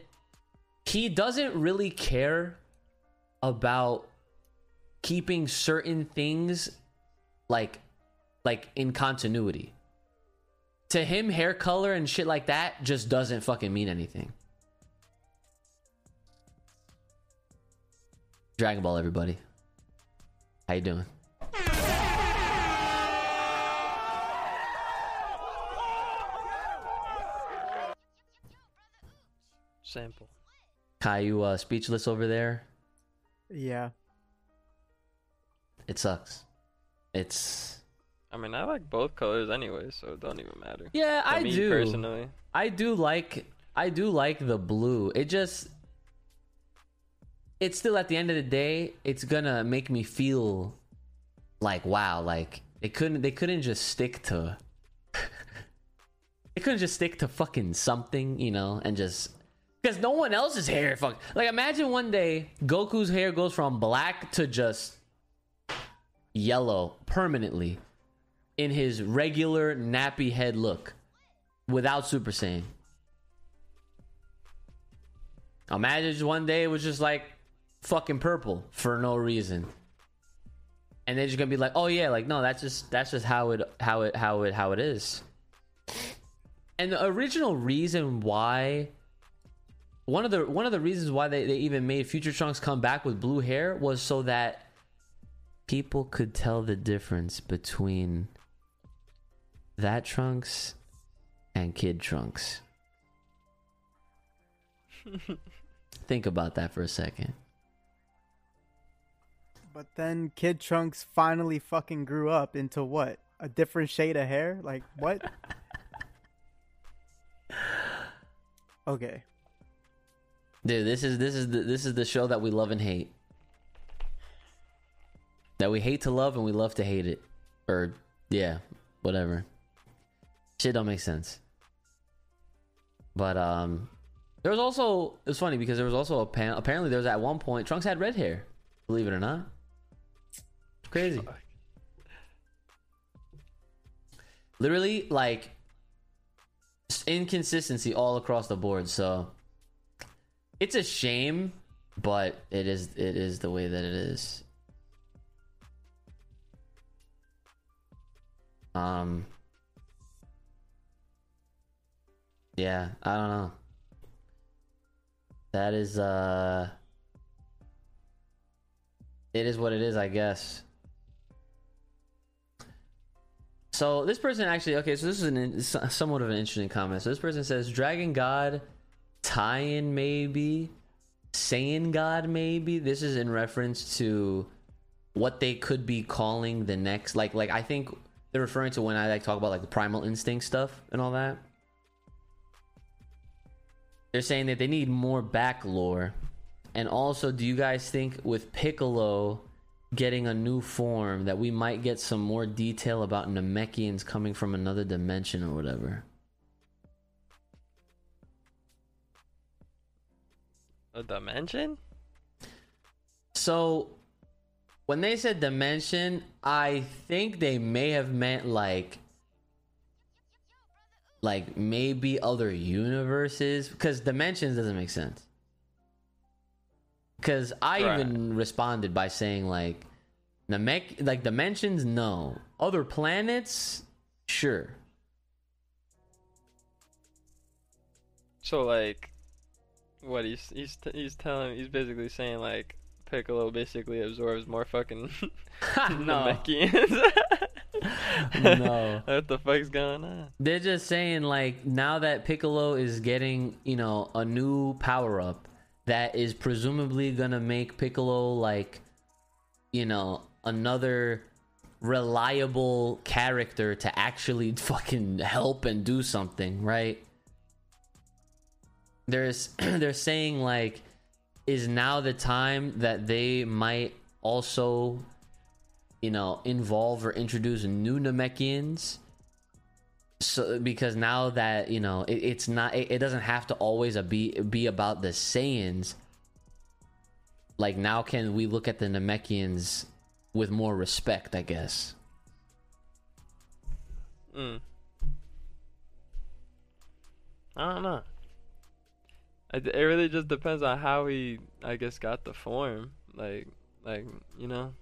he doesn't really care about keeping certain things like like in continuity. To him hair color and shit like that just doesn't fucking mean anything. Dragon Ball everybody. How you doing? Sample. Kai, you uh, speechless over there? Yeah. It sucks. It's I mean, I like both colors anyway, so it don't even matter. yeah, To I me do. personally. I do like I do like the blue. It just it's still at the end of the day, it's gonna make me feel like wow, like they couldn't they couldn't just stick to they couldn't just stick to fucking something, you know, and just because no one else's hair fuck like imagine one day Goku's hair goes from black to just yellow permanently in his regular nappy head look without Super Saiyan. Imagine one day it was just like fucking purple for no reason. And they're just gonna be like, oh yeah, like no, that's just that's just how it how it how it how it is. And the original reason why one of the one of the reasons why they, they even made Future Trunks come back with blue hair was so that people could tell the difference between that Trunks and Kid Trunks. Think about that for a second. But then Kid Trunks finally fucking grew up into what? A different shade of hair? Like what? okay. Dude, this is this is the this is the show that we love and hate. That we hate to love and we love to hate it. Or yeah, whatever. Shit don't make sense. But um there was also it was funny because there was also a pan apparently there was at one point Trunks had red hair. Believe it or not. Crazy. Literally like inconsistency all across the board, so it's a shame, but it is it is the way that it is. Um Yeah, I don't know. That is uh it is what it is, I guess. So this person actually okay, so this is an somewhat of an interesting comment. So this person says Dragon God tie-in maybe Saiyan God maybe. This is in reference to what they could be calling the next like like I think they're referring to when I like talk about like the primal instinct stuff and all that. They're saying that they need more back lore. And also, do you guys think with Piccolo getting a new form that we might get some more detail about Namekians coming from another dimension or whatever? A dimension? So when they said dimension, I think they may have meant like like maybe other universes because dimensions doesn't make sense. Because I Right. even responded by saying like Namek like dimensions, no. Other planets, sure. So like, what he's he's t- he's telling he's basically saying like Piccolo basically absorbs more fucking Namekians. No. what the fuck's going on? They're just saying like now that Piccolo is getting, you know, a new power up that is presumably gonna make Piccolo like, you know, another reliable character to actually fucking help and do something, right? There's they're saying like is now the time that they might also you know involve or introduce new Namekians so because now that you know it, it's not it, it doesn't have to always be be about the Saiyans like now can we look at the Namekians with more respect I guess Mm. I don't know. I d- it really just depends on how he, I guess, got the form. Like, like you know,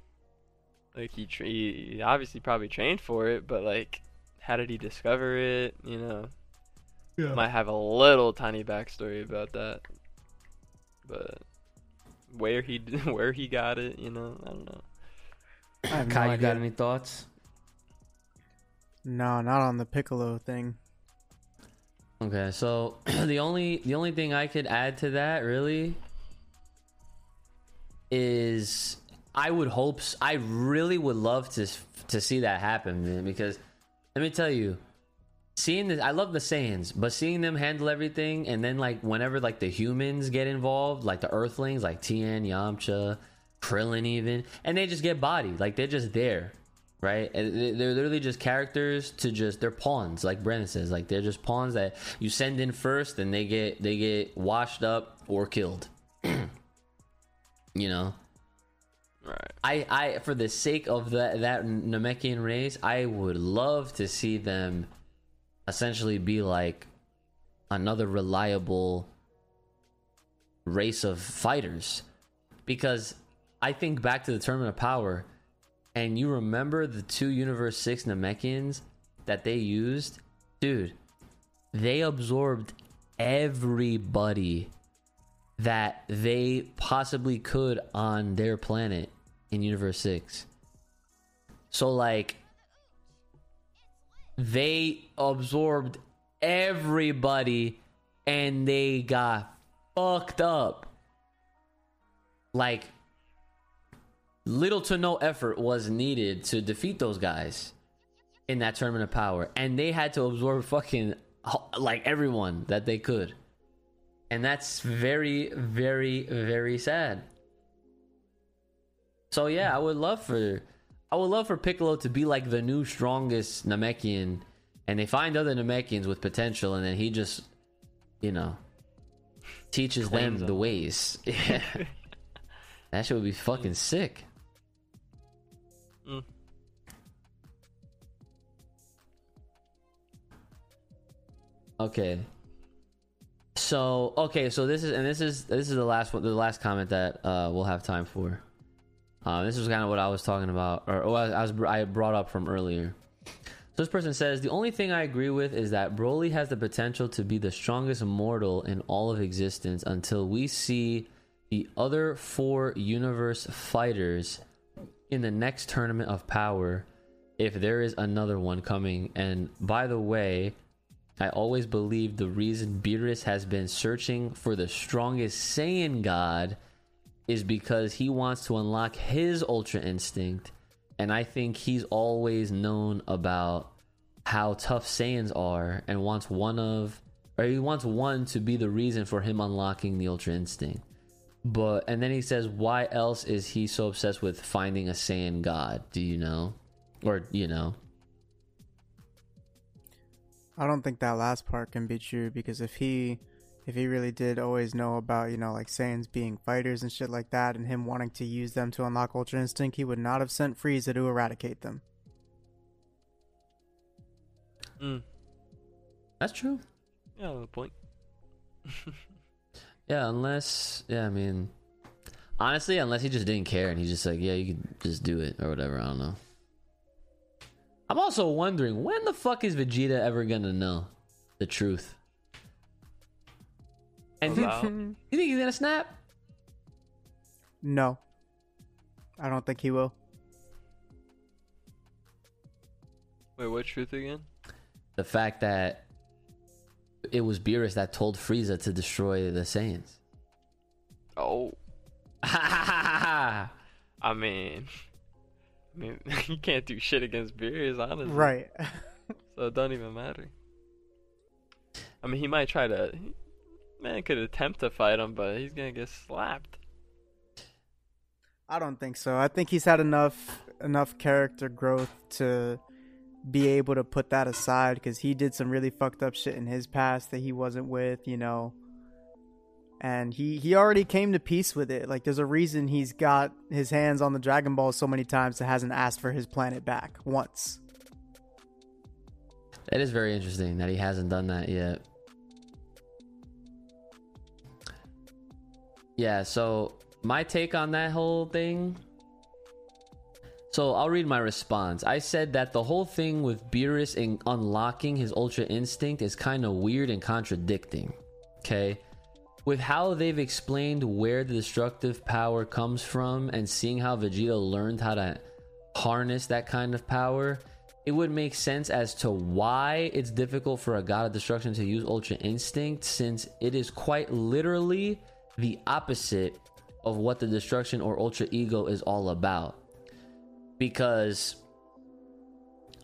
like he, tra- he obviously probably trained for it, but like, how did he discover it? You know, Yeah. might have a little tiny backstory about that, but where he where he got it, you know, I don't know. I have no Kai you got any thoughts No, not on the Piccolo thing. Okay, so the only the only thing I could add to that really is I would hope I really would love to to see that happen, man, because let me tell you, seeing this I love the Saiyans, but seeing them handle everything and then like whenever like the humans get involved, like the Earthlings, like Tien, Yamcha, Krillin even, and they just get bodied, like they're just there right? And they- they're literally just characters to just they're pawns, like Brennan says. Like they're just pawns that you send in first, and they get they get washed up or killed. you know, Right. I I for the sake of that that Namekian race, I would love to see them essentially be like another reliable race of fighters because I think back to the tournament of power and you remember the two universe 6 Namekians that they used dude they absorbed everybody that they possibly could on their planet in Universe 6. So, like, they absorbed everybody and they got fucked up. Like, little to no effort was needed to defeat those guys in that tournament of power. And they had to absorb fucking like everyone that they could. And that's very, very, very sad. So yeah, I would love for I would love for Piccolo to be like the new strongest Namekian and they find other Namekians with potential and then he just you know teaches them, Claims the ways. Yeah. that shit would be fucking sick. Mm. Okay. So okay, so this is and this is this is the last one, the last comment that uh, we'll have time for. Uh, this is kind of what I was talking about, or, or I was I brought up from earlier. So this person says the only thing I agree with is that Broly has the potential to be the strongest mortal in all of existence until we see the other four universe fighters in the next tournament of power, if there is another one coming. And by the way, I always believed the reason Beerus has been searching for the strongest Saiyan god is because he wants to unlock his Ultra Instinct. And I think he's always known about how tough Saiyans are and wants one of, or he wants one to be the reason for him unlocking the Ultra Instinct. But, and then he says, why else is he so obsessed with finding a Saiyan god? Do you know? Or, you know? I don't think that last part can be true because if he if he really did always know about, you know, like Saiyans being fighters and shit like that and him wanting to use them to unlock Ultra Instinct, he would not have sent Frieza to eradicate them. Mm. That's true. Yeah, the point. Yeah, unless yeah, I mean honestly, unless he just didn't care and he's just like, yeah, you could just do it or whatever, I don't know. I'm also wondering when the fuck is Vegeta ever gonna know the truth? And you, you think he's gonna snap? No. I don't think he will. Wait, what truth again? The fact that it was Beerus that told Frieza to destroy the Saiyans. Oh, I mean, I mean, you can't do shit against Beerus, honestly. Right. So it don't even matter. I mean, he might try to. Man could attempt to fight him, but he's gonna get slapped. I don't think so. I think he's had enough enough character growth to be able to put that aside because he did some really fucked up shit in his past that he wasn't with, you know. And he he already came to peace with it. Like there's a reason he's got his hands on the Dragon Ball so many times that hasn't asked for his planet back once. That is very interesting that he hasn't done that yet. Yeah, so my take on that whole thing. So I'll read my response. I said that the whole thing with Beerus in unlocking his Ultra Instinct is kind of weird and contradicting. Okay? With how they've explained where the destructive power comes from and seeing how Vegeta learned how to harness that kind of power, it would make sense as to why it's difficult for a god of destruction to use Ultra Instinct since it is quite literally the opposite of what the destruction or Ultra Ego is all about. Because,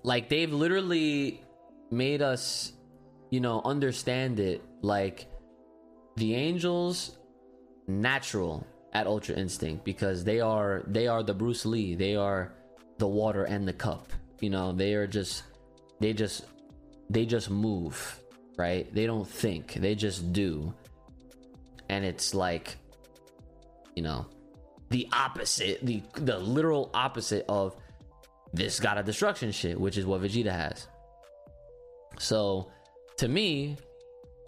like, they've literally made us, you know, understand it like the angels natural at ultra instinct because they are they are the bruce lee. They are the water and the cup you know? They are just they just they just move right? They don't think. They just do. And it's like you know the opposite the the literal opposite of this god of destruction shit which is what vegeta has. So to me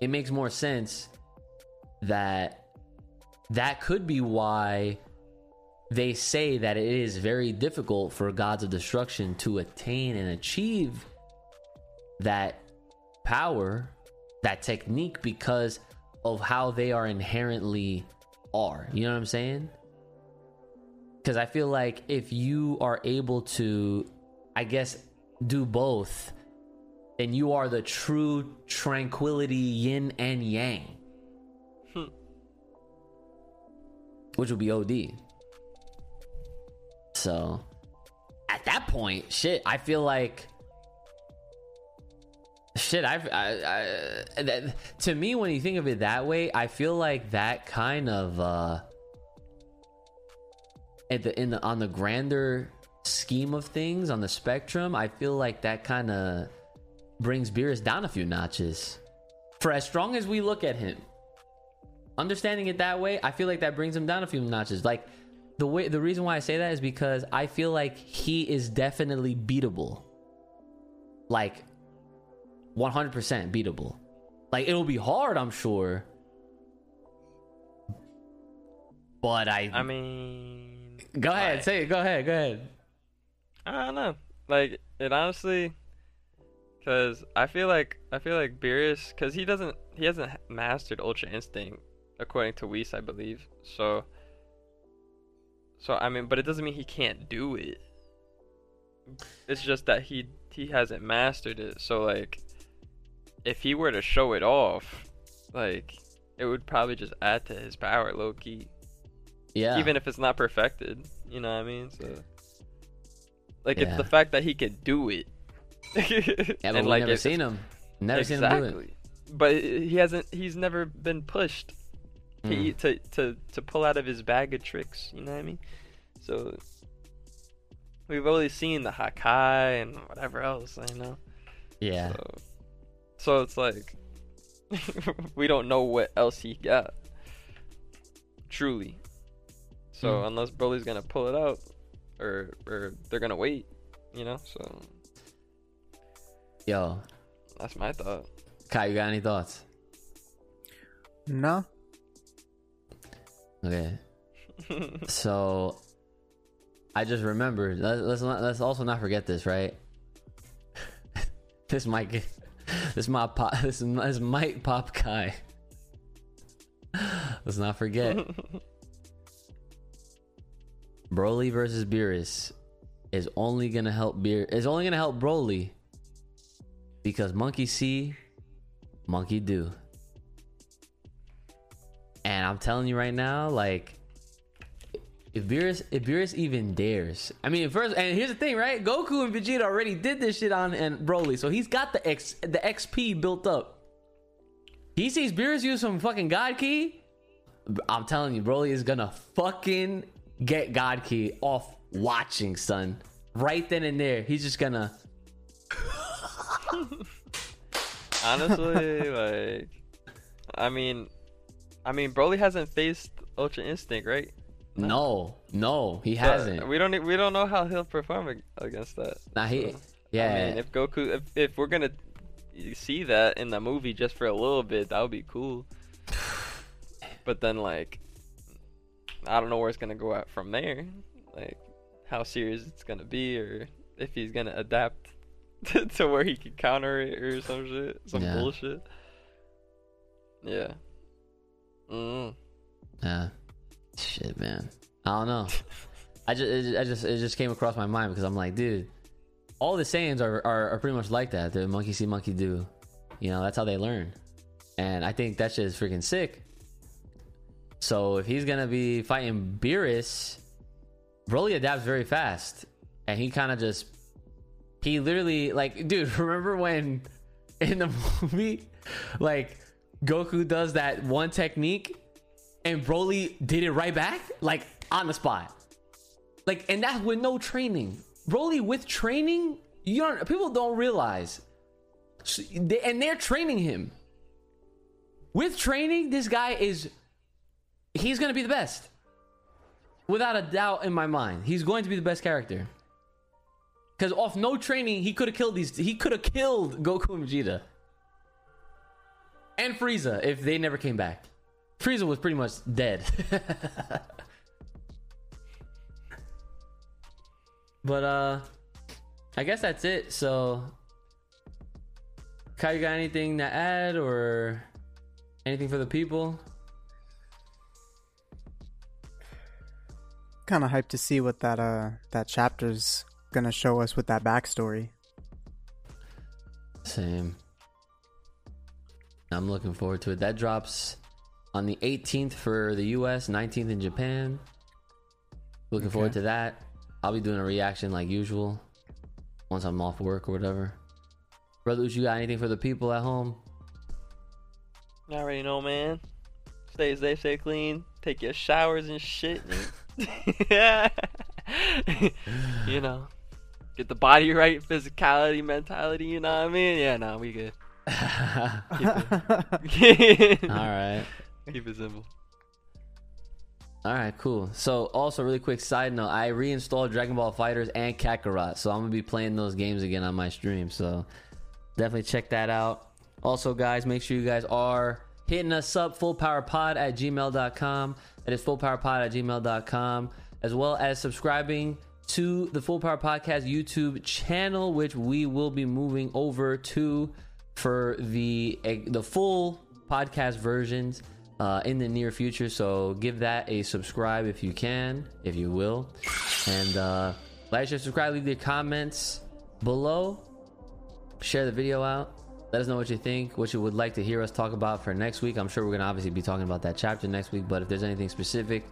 it makes more sense that that could be why they say that it is very difficult for gods of destruction to attain and achieve that power, that technique, because of how they are inherently are. You know what I'm saying? Because I feel like if you are able to, I guess, do both, then you are the true tranquility yin and yang. Which would be OD. So, at that point, shit, I feel like shit I've, I, I that, to me when you think of it that way i feel like that kind of uh at the in the on the grander scheme of things on the spectrum i feel like that kind of brings Beerus down a few notches for as strong as we look at him understanding it that way i feel like that brings him down a few notches like the way the reason why i say that is because i feel like he is definitely beatable like 100% beatable. Like it'll be hard, I'm sure. But I I mean, go ahead, say it. Go ahead, go ahead. I don't know. Like it honestly, because I feel like I feel like Beerus, because he doesn't he hasn't mastered Ultra Instinct according to Whis, I believe. So. So I mean, but it doesn't mean he can't do it. It's just that he he hasn't mastered it. So like, if he were to show it off, like, it would probably just add to his power, low key Yeah. even if it's not perfected. You know what I mean? So, like, Yeah. it's the fact that he could do it. yeah, but we've never seen him. Never seen him do it. But he hasn't. He's never been pushed Mm. to, to to to pull out of his bag of tricks. You know what I mean? So we've only seen the Hakai and whatever else. You know. Yeah. So, so it's like we don't know what else he got. Truly. So Hmm. unless Broly's gonna pull it out, or or they're gonna wait, you know. So Yo, that's my thought. Kai, you got any thoughts? No. Okay. So, I just remembered. Let, let's not, let's also not forget this, right? this might get, this might pop this, this might pop Kai. Let's not forget. Broly versus Beerus is only gonna help Beer is only gonna help Broly because monkey see, monkey do. And I'm telling you right now, like if Beerus if Beerus even dares, I mean first and here's the thing, right? Goku and Vegeta already did this shit on and Broly, so he's got the X the XP built up. He sees Beerus use some fucking God Ki. I'm telling you, Broly is gonna fucking get God Ki off watching, son. Right then and there, he's just gonna. Honestly, like, I mean, I mean, Broly hasn't faced Ultra Instinct, right? No, no, he So, hasn't. we don't. We don't know how he'll perform against that. Nah, he. So, Yeah, I mean, if Goku, if, if we're gonna see that in the movie just for a little bit, that would be cool. But then, like, I don't know where it's gonna go out from there. Like, how serious it's gonna be, or if he's gonna adapt to, to where he can counter it or some shit, some Yeah. bullshit. Yeah. Mm. Yeah. Shit, man. I don't know. I just, it, I just, it just came across my mind because I'm like, dude, all the Saiyans are, are, are pretty much like that. The monkey see, monkey do. You know, that's how they learn. And I think that shit is freaking sick. So if he's gonna be fighting Beerus, Broly adapts very fast, and he kind of just, he literally like, dude, remember when in the movie, like Goku does that one technique and Broly did it right back, like on the spot. Like, and that's with no training. Broly with training, you don't. People don't realize, So they- and they're training him. With training, this guy is. He's gonna be the best, without a doubt in my mind. He's going to be the best character. Because off no training, he could have killed these. He could have killed Goku and Vegeta and Frieza if they never came back. Frieza was pretty much dead. but uh I guess that's it. So Kai, you got anything to add or Anything for the people? Kind of hyped to see what that uh that chapter's gonna show us with that backstory. Same. I'm looking forward to it. That drops on the 18th for the US, 19th in Japan. Looking Okay. forward to that. I'll be doing a reaction like usual once I'm off work or whatever. Brother Ooch, you got anything for the people at home? You already know, man. Stay safe, stay clean. Take your showers and shit. yeah. you know, get the body right, physicality, mentality. You know what I mean? Yeah, nah, we good. All Keep it simple. All right, cool. So, also, really quick side note: I reinstalled Dragon Ball FighterZ and Kakarot, so I'm gonna be playing those games again on my stream. So, definitely check that out. Also, guys, make sure you guys are hitting us up fullpowerpod at gmail.com. That is fullpowerpod at gmail.com, as well as subscribing to the Full Power Podcast YouTube channel, which we will be moving over to for the the full podcast versions uh, in the near future. So give that a subscribe if you can, if you will, and uh, like, share, subscribe, leave your comments below share the video out. Let us know what you think, what you would like to hear us talk about for next week. I'm sure we're gonna obviously be talking about that chapter next week, but if there's anything specific,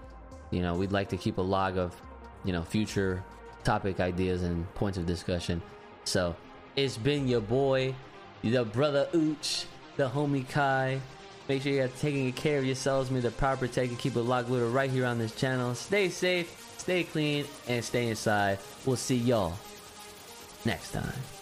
you know, we'd like to keep a log of, you know, future topic ideas and points of discussion. So it's been your boy, the brother Ooch, the homie Kai. Make sure you're taking care of yourselves, me the proper tech and keep it locked with it right here on this channel. Stay safe, stay clean, and stay inside. We'll see y'all next time.